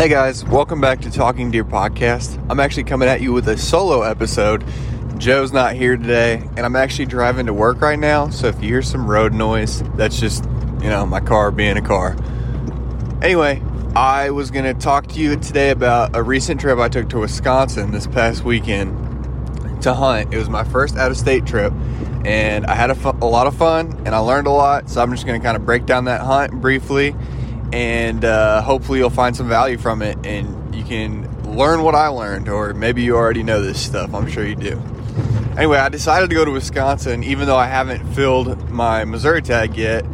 Hey guys, welcome back to Talking Deer Podcast. I'm actually coming at you with a solo episode. Joe's not here today, and I'm actually driving to work right now. So if you hear some road noise, that's just, you know, my car being a car. Anyway, I was going to talk to you today about a recent trip I took to Wisconsin this past weekend to hunt. It was my first out of state trip, and I had a, fu- a lot of fun and I learned a lot. So I'm just going to kind of break down that hunt briefly and uh, hopefully you'll find some value from it and you can learn what I learned, or maybe you already know this stuff. I'm sure you do. Anyway, I decided to go to Wisconsin even though I haven't filled my Missouri tag yet.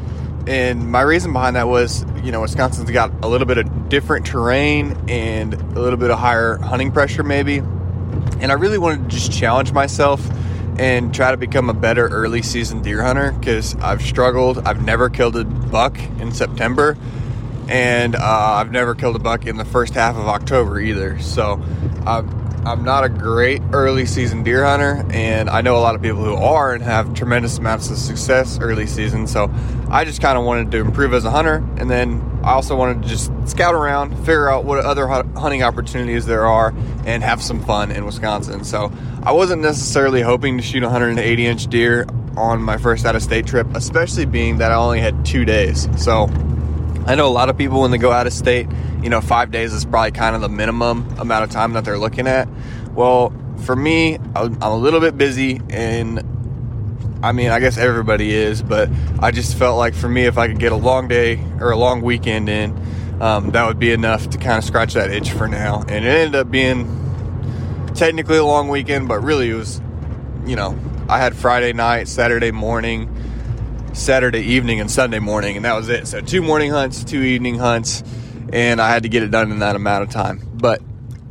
And my reason behind that was, you know, Wisconsin's got a little bit of different terrain and a little bit of higher hunting pressure, maybe. And I really wanted to just challenge myself and try to become a better early season deer hunter because I've struggled. I've never killed a buck in September and uh, I've never killed a buck in the first half of October either. So I'm, I'm not a great early season deer hunter, and I know a lot of people who are and have tremendous amounts of success early season. So I just kind of wanted to improve as a hunter, and then I also wanted to just scout around, figure out what other hunting opportunities there are, and have some fun in Wisconsin. So I wasn't necessarily hoping to shoot 180 inch deer on my first out of state trip, especially being that I only had two days. So I know a lot of people when they go out of state, you know, five days is probably kind of the minimum amount of time that they're looking at. Well, for me, I'm a little bit busy, and I mean, I guess everybody is, but I just felt like for me, if I could get a long day or a long weekend in, um, that would be enough to kind of scratch that itch for now. And it ended up being technically a long weekend, but really it was, you know, I had Friday night, Saturday morning Saturday evening and Sunday morning, and that was it. So two morning hunts, two evening hunts, and I had to get it done in that amount of time. But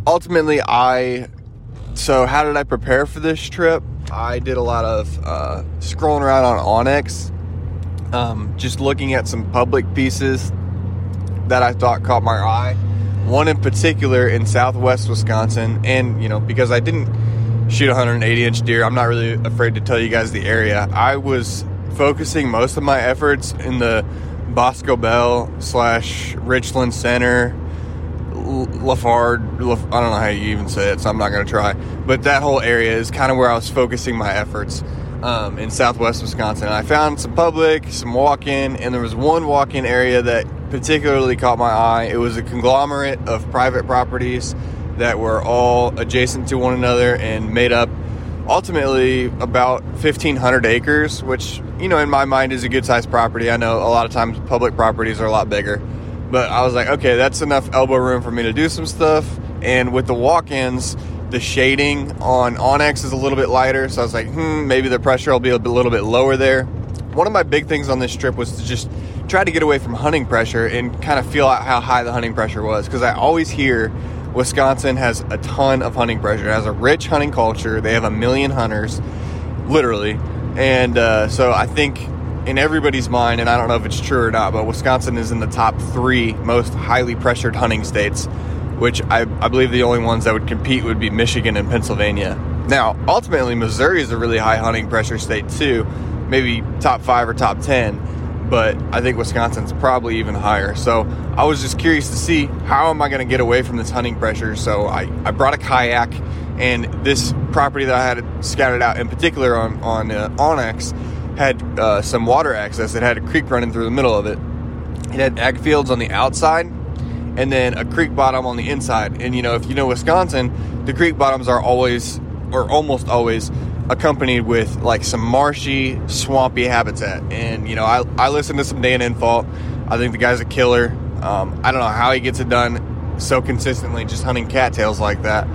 ultimately, I so how did I prepare for this trip? I did a lot of uh, scrolling around on onX, um, just looking at some public pieces that I thought caught my eye. One in particular in Southwest Wisconsin, and you know because I didn't shoot 180 inch deer, I'm not really afraid to tell you guys the area. I was focusing most of my efforts in the Boscobel slash Richland Center, La Farge. I don't know how you even say it, so I'm not going to try. But that whole area is kind of where I was focusing my efforts um, in southwest Wisconsin. I found some public, some walk in, and there was one walk in area that particularly caught my eye. It was a conglomerate of private properties that were all adjacent to one another and made up ultimately about 1,500 acres, which, you know, in my mind is a good sized property. I know a lot of times public properties are a lot bigger. But I was like, okay, that's enough elbow room for me to do some stuff. And with the walk ins, the shading on onX is a little bit lighter. So I was like, hmm, maybe the pressure will be a little bit lower there. One of my big things on this trip was to just try to get away from hunting pressure and kind of feel out how high the hunting pressure was. Because I always hear Wisconsin has a ton of hunting pressure. It has a rich hunting culture. They have a million hunters, literally. And uh, so I think in everybody's mind, and I don't know if it's true or not, but Wisconsin is in the top three most highly pressured hunting states, which I, I believe the only ones that would compete would be Michigan and Pennsylvania. Now, ultimately, Missouri is a really high hunting pressure state too, maybe top five or top 10 but I think Wisconsin's probably even higher. So I was just curious to see how am I going to get away from this hunting pressure. So I, I brought a kayak, and this property that I had scouted out in particular on on uh, onX had uh, some water access. It had a creek running through the middle of it. It had ag fields on the outside, and then a creek bottom on the inside. And you know, if you know Wisconsin, the creek bottoms are always or almost always accompanied with like some marshy, swampy habitat. And you know, I I listened to some Dan Infalt. I think the guy's a killer. Um, I don't know how he gets it done so consistently, just hunting cattails like that.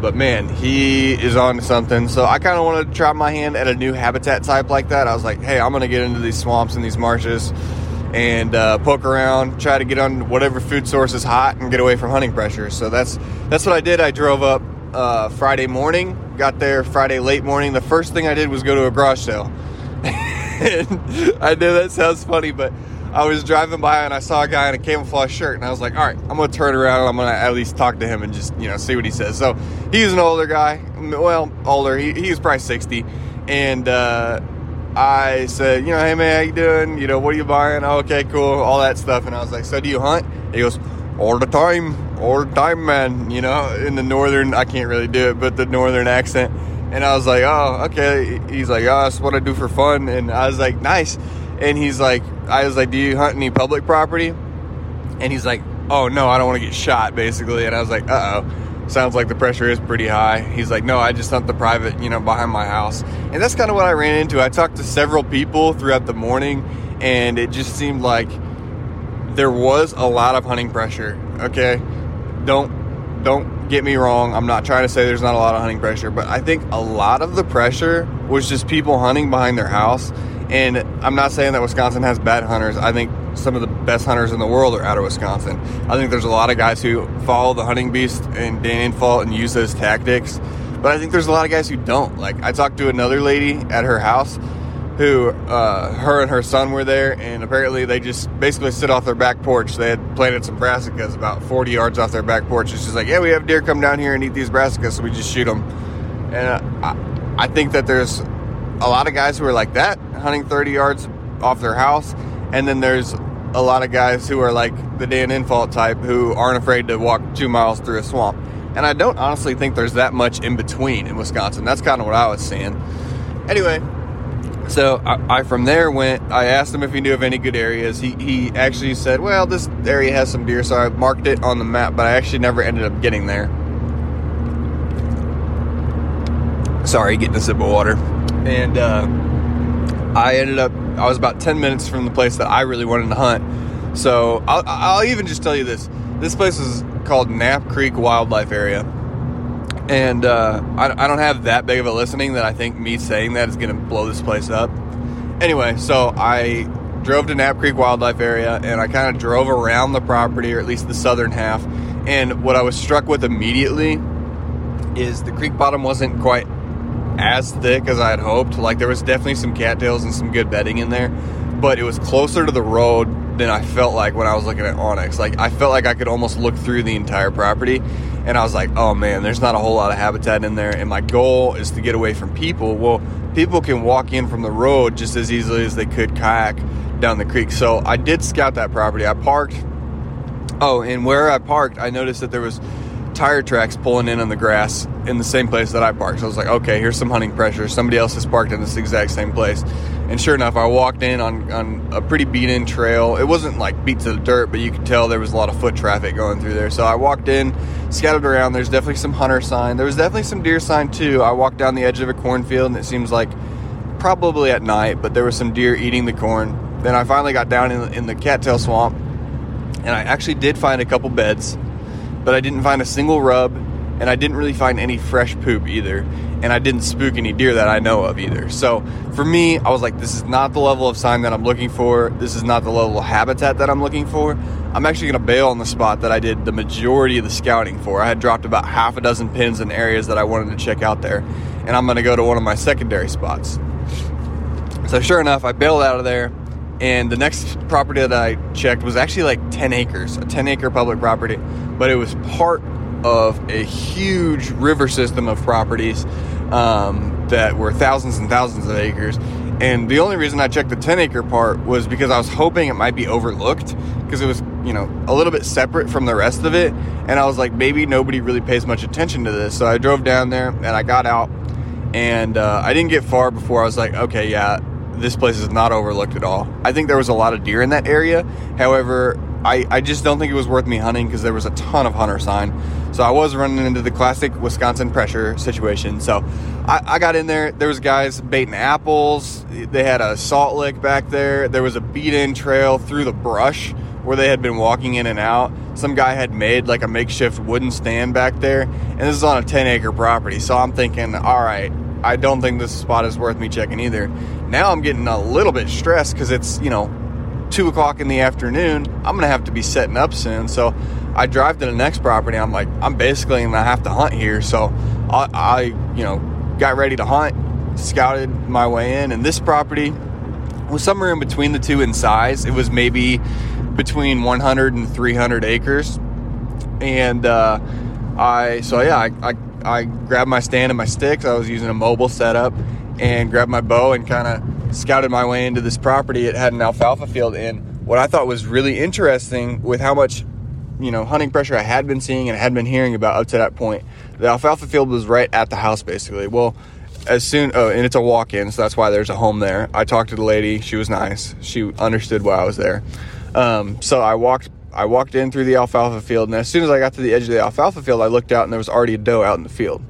But man, he is on something. So I kind of wanted to try my hand at a new habitat type like that. I was like, hey, I'm to get into these swamps and these marshes and uh, poke around, try to get on whatever food source is hot and get away from hunting pressure. So that's that's what I did. I drove up uh, Friday morning. Got there Friday late morning. The first thing I did was go to a garage sale. I know that sounds funny, but I was driving by and I saw a guy in a camouflage shirt, and I was like, "All right, I'm gonna turn around and I'm gonna at least talk to him and just you know see what he says." So he's an older guy, well, older. He, he's probably 60, and uh, I said, "You know, hey man, how you doing? You know, what are you buying? Oh, okay, cool, all that stuff." And I was like, "So do you hunt?" He goes, "All the time." Old time man, you know, in the northern, I can't really do it, but the northern accent. And I was like, oh, okay. He's like, oh, that's what I do for fun. And I was like, nice. And he's like, I was like, do you hunt any public property? And he's like, oh, no, I don't want to get shot, basically. And I was like, uh oh. Sounds like the pressure is pretty high. He's like, no, I just hunt the private, you know, behind my house. And that's kind of what I ran into. I talked to several people throughout the morning, and it just seemed like there was a lot of hunting pressure. Okay, don't don't get me wrong. I'm not trying to say there's not a lot of hunting pressure, but I think a lot of the pressure was just people hunting behind their house. And I'm not saying that Wisconsin has bad hunters. I think some of the best hunters in the world are out of Wisconsin. I think there's a lot of guys who follow the hunting beast and Dan Infalt and use those tactics. But I think there's a lot of guys who don't. Like I talked to another lady at her house who uh, her and her son were there, and apparently they just basically sit off their back porch. They had planted some brassicas about 40 yards off their back porch. It's just like, yeah, we have deer come down here and eat these brassicas, so we just shoot them. And uh, I, I think that there's a lot of guys who are like that, hunting 30 yards off their house, and then there's a lot of guys who are like the Dan Infalt type who aren't afraid to walk two miles through a swamp. And I don't honestly think there's that much in between in Wisconsin. That's kind of what I was seeing. Anyway, so I, I, from there went. I asked him if he knew of any good areas. He he actually said, "Well, this area has some deer," so I marked it on the map, but I actually never ended up getting there. Sorry, getting a sip of water, and uh, I ended up. I was about ten minutes from the place that I really wanted to hunt. So I'll, I'll even just tell you this: this place is called Knapp Creek Wildlife Area and uh, I, I, don't have that big of a listening that I think me saying that is going to blow this place up. Anyway, so I drove to Knapp Creek Wildlife Area and I kind of drove around the property, or at least the southern half. And what I was struck with immediately is the creek bottom wasn't quite as thick as I had hoped. Like there was definitely some cattails and some good bedding in there, but it was closer to the road than I felt like when I was looking at onX. Like I felt like I could almost look through the entire property and I was like, oh man, there's not a whole lot of habitat in there. And my goal is to get away from people. Well, people can walk in from the road just as easily as they could kayak down the creek. So I did scout that property. I parked. Oh, and where I parked, I noticed that there was tire tracks pulling in on the grass in the same place that I parked. So I was like, okay, here's some hunting pressure. Somebody else has parked in this exact same place. And sure enough, I walked in on, on a pretty beat in trail. It wasn't like beat to the dirt, but you could tell there was a lot of foot traffic going through there. So I walked in, scattered around. There's definitely some hunter sign. There was definitely some deer sign too. I walked down the edge of a cornfield and it seems like probably at night, but there was some deer eating the corn. Then I finally got down in, in the cattail swamp and I actually did find a couple beds, but I didn't find a single rub and I didn't really find any fresh poop either. And I didn't spook any deer that I know of either. So for me, I was like, this is not the level of sign that I'm looking for. This is not the level of habitat that I'm looking for. I'm actually going to bail on the spot that I did the majority of the scouting for. I had dropped about half a dozen pins in areas that I wanted to check out there. And I'm going to go to one of my secondary spots. So sure enough, I bailed out of there. And the next property that I checked was actually like 10 acres, a 10 acre public property, but it was part of a huge river system of properties um, that were thousands and thousands of acres. And the only reason I checked the 10 acre part was because I was hoping it might be overlooked because it was, you know, a little bit separate from the rest of it. And I was like, maybe nobody really pays much attention to this. So I drove down there and I got out and uh, I didn't get far before I was like, okay, yeah, this place is not overlooked at all. I think there was a lot of deer in that area. However, I, I just don't think it was worth me hunting because there was a ton of hunter sign. So I was running into the classic Wisconsin pressure situation. So I, I got in there. There was guys baiting apples. They had a salt lick back there. There was a beat-in trail through the brush where they had been walking in and out. Some guy had made like a makeshift wooden stand back there, and this is on a 10 acre property. So I'm thinking, all right, I don't think this spot is worth me checking either. Now I'm getting a little bit stressed because it's, you know, two o'clock in the afternoon, I'm gonna have to be setting up soon. So I drive to the next property. I'm like, I'm basically gonna have to hunt here. So I, I you know, got ready to hunt, scouted my way in, and this property was somewhere in between the two in size. It was maybe between 100 and 300 acres, and uh, I so yeah, I, I I grabbed my stand and my sticks. I was using a mobile setup and grabbed my bow and kind of scouted my way into this property. It had an alfalfa field in. What I thought was really interesting with how much you know hunting pressure I had been seeing and had been hearing about up to that point. The alfalfa field was right at the house basically. Well, as soon oh, and it's a walk-in, so that's why there's a home there. I talked to the lady; she was nice. She understood why I was there. Um, so I walked I walked in through the alfalfa field, and as soon as I got to the edge of the alfalfa field, I looked out and there was already a doe out in the field.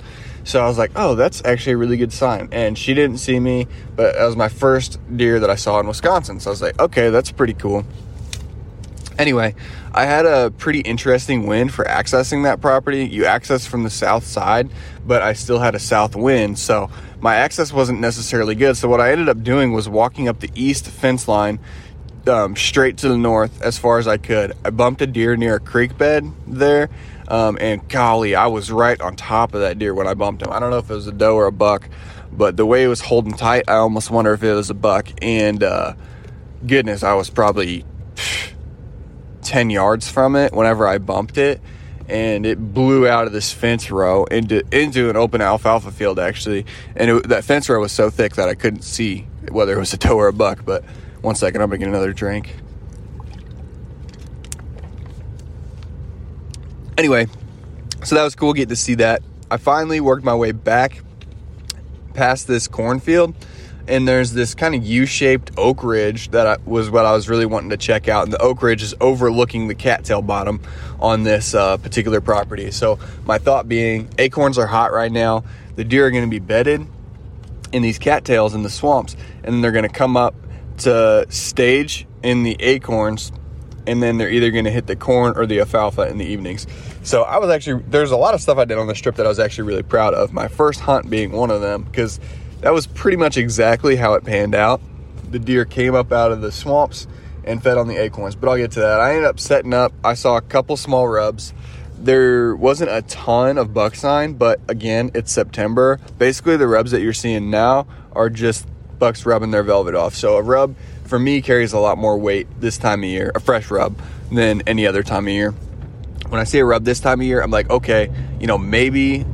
So I was like, oh, that's actually a really good sign. And she didn't see me, but that was my first deer that I saw in Wisconsin. So I was like, okay, that's pretty cool. Anyway, I had a pretty interesting wind for accessing that property. You access from the south side, but I still had a south wind, so my access wasn't necessarily good. So what I ended up doing was walking up the east fence line um, straight to the north as far as I could. I bumped a deer near a creek bed there, um, and golly, I was right on top of that deer when I bumped him. I don't know if it was a doe or a buck, but the way it was holding tight, I almost wonder if it was a buck. And uh, goodness, I was probably 10 yards from it whenever I bumped it and it blew out of this fence row into into an open alfalfa field actually and it, that fence row was so thick that I couldn't see whether it was a doe or a buck but one second I'm gonna get another drink anyway so that was cool getting to see that I finally worked my way back past this cornfield and there's this kind of U-shaped oak ridge that I, was what I was really wanting to check out. And the oak ridge is overlooking the cattail bottom on this uh, particular property. So my thought being, acorns are hot right now. The deer are going to be bedded in these cattails in the swamps, and they're going to come up to stage in the acorns, and then they're either going to hit the corn or the alfalfa in the evenings. So I was actually there's a lot of stuff I did on the strip that I was actually really proud of. My first hunt being one of them because that was pretty much exactly how it panned out. The deer came up out of the swamps and fed on the acorns, but I'll get to that. I ended up setting up, I saw a couple small rubs. There wasn't a ton of buck sign, but again, it's September. Basically, the rubs that you're seeing now are just bucks rubbing their velvet off. So, a rub for me carries a lot more weight this time of year, a fresh rub, than any other time of year. When I see a rub this time of year, I'm like, okay, you know, maybe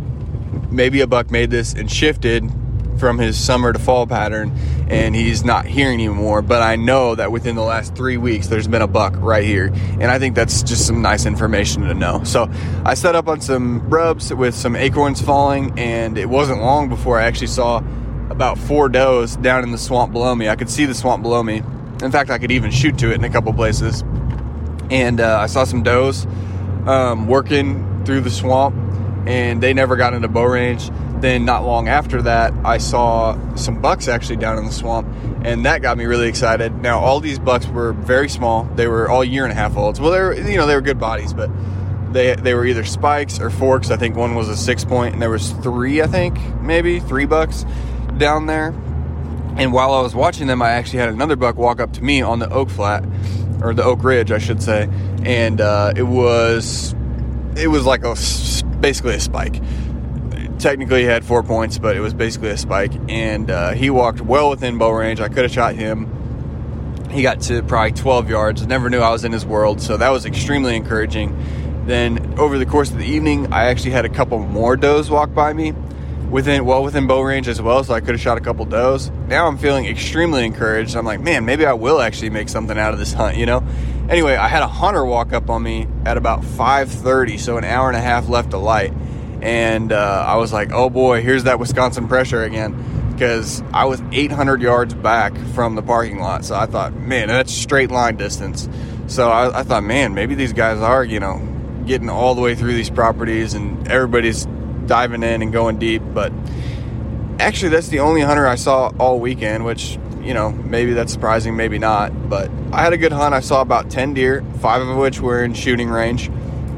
maybe a buck made this and shifted from his summer to fall pattern and he's not here anymore. But I know that within the last three weeks, there's been a buck right here. And I think that's just some nice information to know. So I set up on some rubs with some acorns falling, and it wasn't long before I actually saw about four does down in the swamp below me. I could see the swamp below me. In fact, I could even shoot to it in a couple places. And uh, I saw some does um, working through the swamp, and they never got into bow range then not long after that, I saw some bucks actually down in the swamp, and that got me really excited. Now, all these bucks were very small; they were all year and a half olds. Well, they were you know they were good bodies, but they they were either spikes or forks. I think one was a six point, and there was three, I think maybe three bucks down there. And while I was watching them, I actually had another buck walk up to me on the oak flat, or the oak ridge, I should say, and uh, it was it was like a basically a spike technically he had four points, but it was basically a spike. And uh, he walked well within bow range. I could have shot him. He got to probably 12 yards. Never knew I was in his world, so that was extremely encouraging. Then over the course of the evening, I actually had a couple more does walk by me, within well within bow range as well. So I could have shot a couple does. Now I'm feeling extremely encouraged. I'm like, man, maybe I will actually make something out of this hunt. You know. Anyway, I had a hunter walk up on me at about 5:30, so an hour and a half left to light and uh, I was like, oh boy, here's that Wisconsin pressure again. Because I was 800 yards back from the parking lot. So I thought, man, that's straight line distance. So I, I thought, man, maybe these guys are, you know, getting all the way through these properties and everybody's diving in and going deep. But actually, that's the only hunter I saw all weekend, which, you know, maybe that's surprising, maybe not. But I had a good hunt. I saw about 10 deer, five of which were in shooting range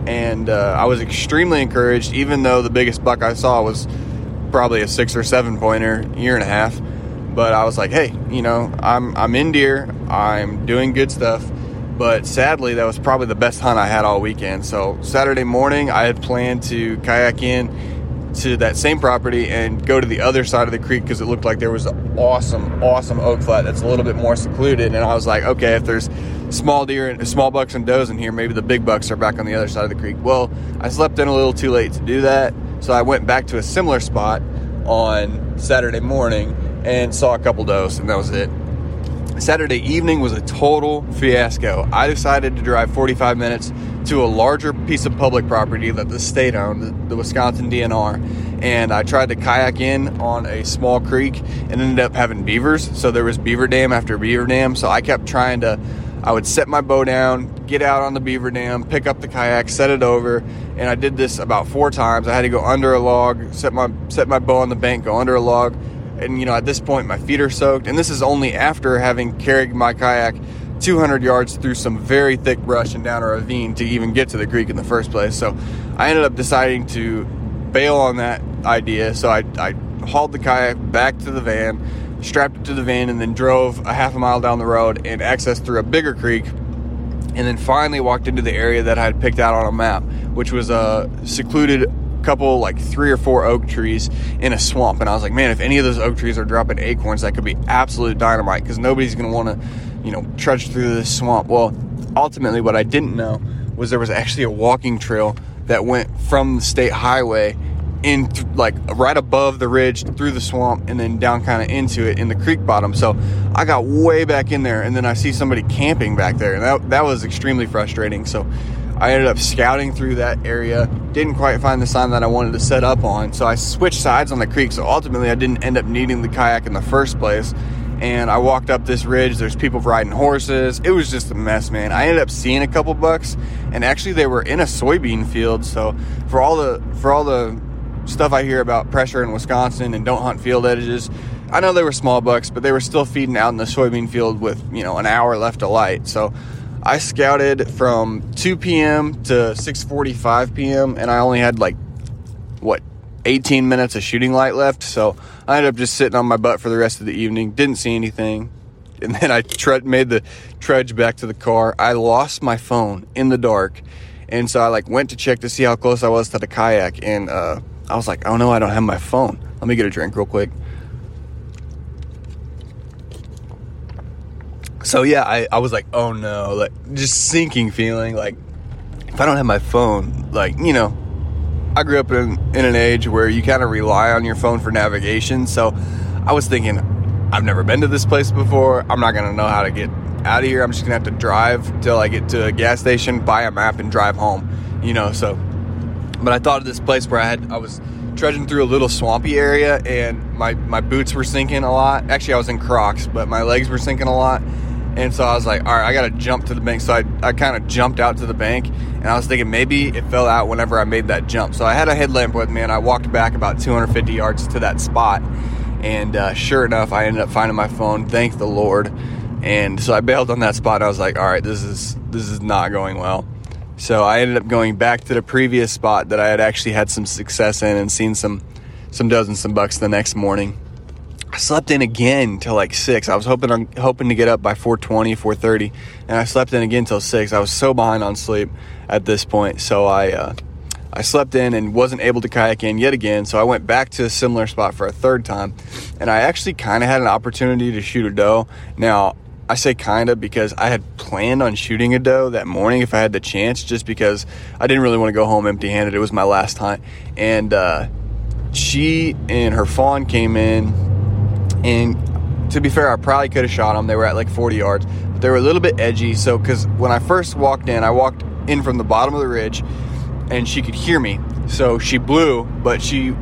and uh, I was extremely encouraged, even though the biggest buck I saw was probably a six or seven pointer, year and a half. But I was like, hey, you know, I'm I'm in deer, I'm doing good stuff. But sadly, that was probably the best hunt I had all weekend. So Saturday morning, I had planned to kayak in to that same property and go to the other side of the creek because it looked like there was awesome, awesome oak flat that's a little bit more secluded. And I was like, okay, if there's small deer and small bucks and does in here. Maybe the big bucks are back on the other side of the creek. Well, I slept in a little too late to do that, so I went back to a similar spot on Saturday morning and saw a couple does, and that was it. Saturday evening was a total fiasco. I decided to drive 45 minutes to a larger piece of public property that the state owned, the, Wisconsin DNR, and I tried to kayak in on a small creek and ended up having beavers. So there was beaver dam after beaver dam. So I kept trying to, I would set my bow down, get out on the beaver dam, pick up the kayak, set it over, and I did this about four times. I had to go under a log, set my set my bow on the bank, go under a log and you know at this point my feet are soaked. And this is only after having carried my kayak 200 yards through some very thick brush and down a ravine to even get to the creek in the first place. So i ended up deciding to bail on that idea. So i, I hauled the kayak back to the van strapped it to the van and then drove a half a mile down the road and accessed through a bigger creek and then finally walked into the area that i had picked out on a map which was a secluded couple like three or four oak trees in a swamp and i was like man if any of those oak trees are dropping acorns that could be absolute dynamite because nobody's going to want to you know trudge through this swamp. Well ultimately what i didn't know was there was actually a walking trail that went from the state highway in th- like right above the ridge through the swamp and then down kind of into it in the creek bottom. So i got way back in there and then i see somebody camping back there and that, that was extremely frustrating. So I ended up scouting through that area, didn't quite find the sign that I wanted to set up on, so I switched sides on the creek. So ultimately, I didn't end up needing the kayak in the first place. And I walked up this ridge. There's people riding horses. It was just a mess, man. I ended up seeing a couple bucks, and actually, they were in a soybean field. So for all the for all the stuff I hear about pressure in Wisconsin and don't hunt field edges, I know they were small bucks, but they were still feeding out in the soybean field with you know an hour left to light. So I scouted from 2 p.m. to 6:45 p.m. and I only had like what 18 minutes of shooting light left, so I ended up just sitting on my butt for the rest of the evening. Didn't see anything, and then I tre- made the trudge back to the car. I lost my phone in the dark, and so I like went to check to see how close I was to the kayak, and uh, I was like, "Oh no, I don't have my phone. Let me get a drink real quick." So yeah, I, I was like, oh no, like just sinking feeling. Like if I don't have my phone, like you know, I grew up in in an age where you kind of rely on your phone for navigation. So I was thinking, I've never been to this place before. I'm not gonna know how to get out of here. I'm just gonna have to drive till I get to a gas station, buy a map, and drive home. You know, so. But I thought of this place where I had I was trudging through a little swampy area and my, my boots were sinking a lot. Actually, I was in Crocs, but my legs were sinking a lot. And so I was like, all right, I got to jump to the bank. So I, I kind of jumped out to the bank and I was thinking maybe it fell out whenever I made that jump. So I had a headlamp with me and I walked back about 250 yards to that spot. And uh, sure enough, I ended up finding my phone. Thank the Lord. And so I bailed on that spot. I was like, all right, this is this is not going well. So I ended up going back to the previous spot that I had actually had some success in and seen some some dozen some bucks the next morning. I slept in again till like six. I was hoping on hoping to get up by 4:20, 4:30, and I slept in again till six. I was so behind on sleep at this point, so I uh, I slept in and wasn't able to kayak in yet again. So I went back to a similar spot for a third time, and I actually kind of had an opportunity to shoot a doe. Now I say kind of because I had planned on shooting a doe that morning if I had the chance, just because I didn't really want to go home empty-handed. It was my last hunt, and uh, she and her fawn came in and to be fair, I probably could have shot them. They were at like 40 yards, but they were a little bit edgy. So, because when I first walked in, I walked in from the bottom of the ridge, and she could hear me. So she blew, but she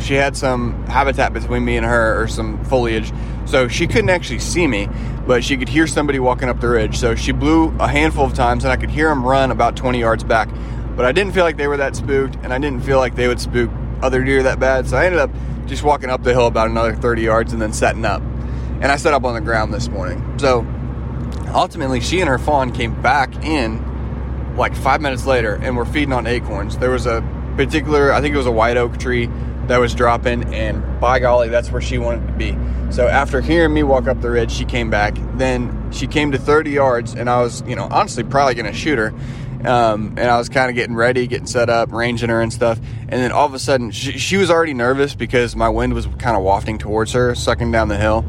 she had some habitat between me and her, or some foliage. So she couldn't actually see me, but she could hear somebody walking up the ridge. So she blew a handful of times, and I could hear them run about 20 yards back. But I didn't feel like they were that spooked, and I didn't feel like they would spook other deer that bad. So I ended up just walking up the hill about another 30 yards and then setting up. And I set up on the ground this morning. So ultimately, she and her fawn came back in like five minutes later and were feeding on acorns. There was a particular, I think it was a white oak tree that was dropping, and by golly, that's where she wanted to be. So after hearing me walk up the ridge, she came back. Then she came to 30 yards, and I was, you know, honestly probably going to shoot her. Um, and I was kind of getting ready, getting set up, ranging her and stuff. And then all of a sudden, she, she was already nervous because my wind was kind of wafting towards her, sucking down the hill.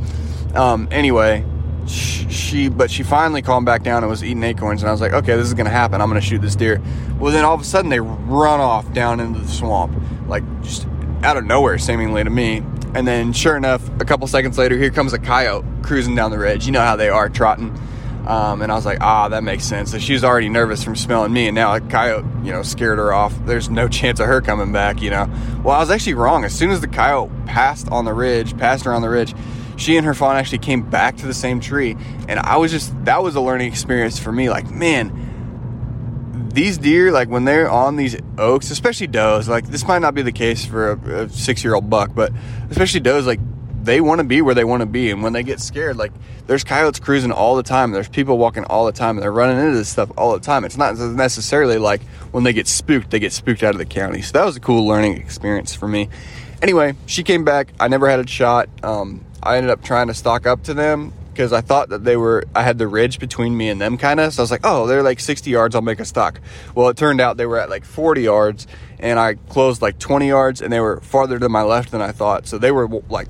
Um, anyway, she, she, but she finally calmed back down and was eating acorns. And I was like, okay, this is going to happen. I'm going to shoot this deer. Well, then all of a sudden, they run off down into the swamp, like just out of nowhere, seemingly to me. And then, sure enough, a couple seconds later, here comes a coyote cruising down the ridge. You know how they are trotting. Um, and I was like, ah, that makes sense. So she was already nervous from smelling me, and now a coyote, you know, scared her off. There's no chance of her coming back, you know. Well, I was actually wrong. As soon as the coyote passed on the ridge, passed her on the ridge, she and her fawn actually came back to the same tree. And I was just, that was a learning experience for me. Like, man, these deer, like when they're on these oaks, especially does, like this might not be the case for a, a six year old buck, but especially does, like they want to be where they want to be. And when they get scared, like there's coyotes cruising all the time. There's people walking all the time. And they're running into this stuff all the time. It's not necessarily like when they get spooked, they get spooked out of the county. So that was a cool learning experience for me. Anyway, she came back. I never had a shot. Um, I ended up trying to stalk up to them because I thought that they were, I had the ridge between me and them kind of. So I was like, oh, they're like 60 yards, I'll make a stock. Well, it turned out they were at like 40 yards and I closed like 20 yards and they were farther to my left than I thought. So they were like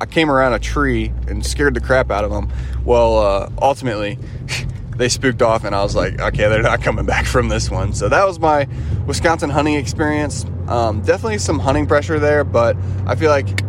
I came around a tree and scared the crap out of them. Well, uh, ultimately, they spooked off, and I was like, okay, they're not coming back from this one. So that was my Wisconsin hunting experience. Um, definitely some hunting pressure there, but I feel like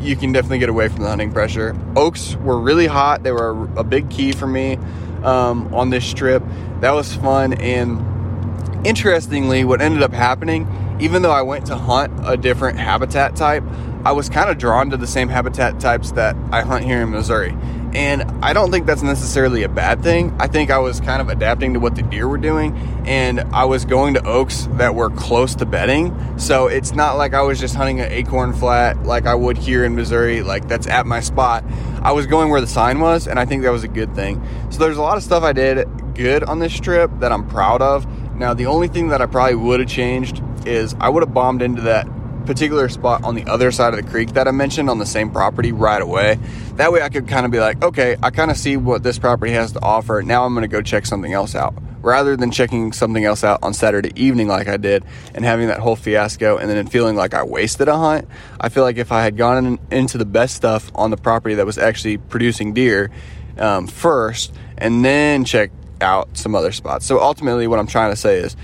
you can definitely get away from the hunting pressure. Oaks were really hot, they were a big key for me um, on this trip. That was fun, and interestingly, what ended up happening, even though I went to hunt a different habitat type, I was kind of drawn to the same habitat types that I hunt here in Missouri. And I don't think that's necessarily a bad thing. I think I was kind of adapting to what the deer were doing, and I was going to oaks that were close to bedding. So it's not like I was just hunting an acorn flat like I would here in Missouri, like that's at my spot. I was going where the sign was, and I think that was a good thing. So there's a lot of stuff I did good on this trip that I'm proud of. Now, the only thing that I probably would have changed is I would have bombed into that particular spot on the other side of the creek that I mentioned on the same property right away. That way I could kind of be like, okay, I kind of see what this property has to offer. Now I'm going to go check something else out. Rather than checking something else out on Saturday evening like I did and having that whole fiasco and then feeling like I wasted a hunt, I feel like if I had gone in, into the best stuff on the property that was actually producing deer um, first and then check out some other spots. So ultimately, what I'm trying to say is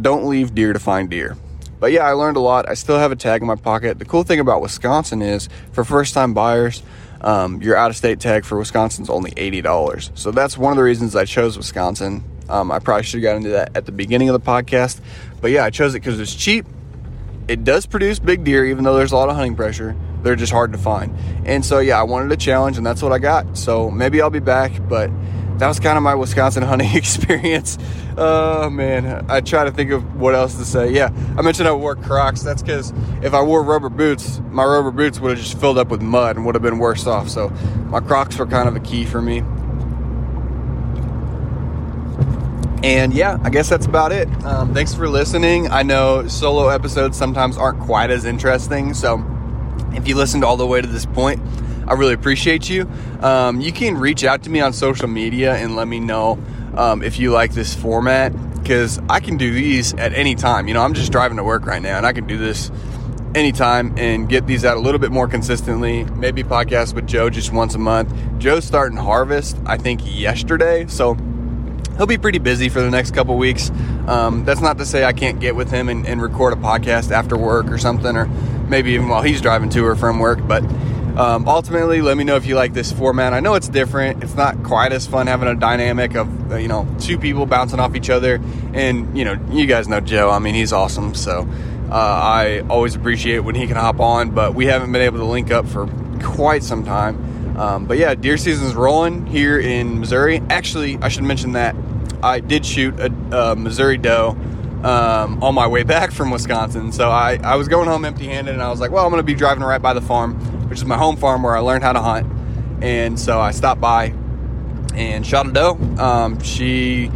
don't leave deer to find deer. But yeah, I learned a lot. I still have a tag in my pocket. The cool thing about Wisconsin is for first time buyers, um, your out of state tag for Wisconsin is only $80. So that's one of the reasons I chose Wisconsin. Um, I probably should have got into that at the beginning of the podcast. But yeah, I chose it because it's cheap. It does produce big deer, even though there's a lot of hunting pressure. They're just hard to find. And so, yeah, I wanted a challenge, and that's what I got. So maybe I'll be back, but that was kind of my Wisconsin hunting experience. Oh man, I try to think of what else to say. Yeah, I mentioned I wore Crocs. That's because if I wore rubber boots, my rubber boots would have just filled up with mud and would have been worse off. So my Crocs were kind of a key for me. And yeah, I guess that's about it. Um, thanks for listening. I know solo episodes sometimes aren't quite as interesting. So if you listened all the way to this point, I really appreciate you. Um, you can reach out to me on social media and let me know um, if you like this format because I can do these at any time. You know, I'm just driving to work right now and I can do this anytime and get these out a little bit more consistently. Maybe podcast with Joe just once a month. Joe's starting harvest, I think, yesterday. So he'll be pretty busy for the next couple weeks. Um, that's not to say I can't get with him and, and record a podcast after work or something, or maybe even while he's driving to or from work. But um, ultimately, let me know if you like this format. I know it's different. It's not quite as fun having a dynamic of uh, you know two people bouncing off each other, and you know you guys know Joe. I mean he's awesome. So uh, I always appreciate when he can hop on, but we haven't been able to link up for quite some time. Um, but yeah, deer season's rolling here in Missouri. Actually, I should mention that I did shoot a, a Missouri doe um, on my way back from Wisconsin. So I, I was going home empty handed and I was like, well, I'm going to be driving right by the farm, which is my home farm where I learned how to hunt. And so I stopped by and shot a doe. Um, she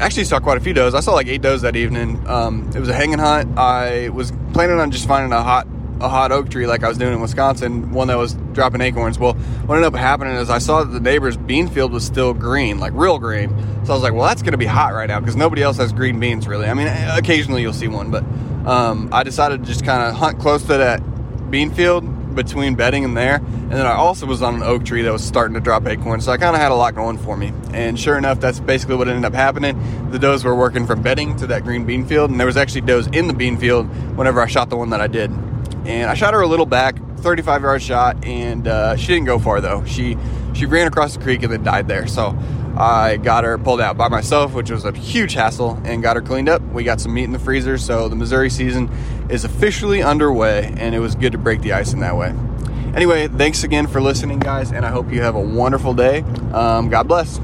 actually saw quite a few does. I saw like eight does that evening. Um, it was a hanging hunt. I was planning on just finding a hot a hot oak tree like I was doing in Wisconsin, one that was dropping acorns. Well, what ended up happening is I saw that the neighbor's bean field was still green, like real green. So I was like, well, that's going to be hot right now because nobody else has green beans really. I mean, occasionally you'll see one, but um, I decided to just kind of hunt close to that bean field between bedding and there. And then I also was on an oak tree that was starting to drop acorns. So I kind of had a lot going for me. And sure enough, that's basically what ended up happening. The does were working from bedding to that green bean field. And there was actually does in the bean field whenever I shot the one that I did and I shot her a little back, 35 yard shot, and uh, she didn't go far though. She she ran across the creek and then died there. So I got her pulled out by myself, which was a huge hassle, and got her cleaned up. We got some meat in the freezer, so the Missouri season is officially underway, and it was good to break the ice in that way. Anyway, thanks again for listening, guys, and I hope you have a wonderful day. Um, God bless.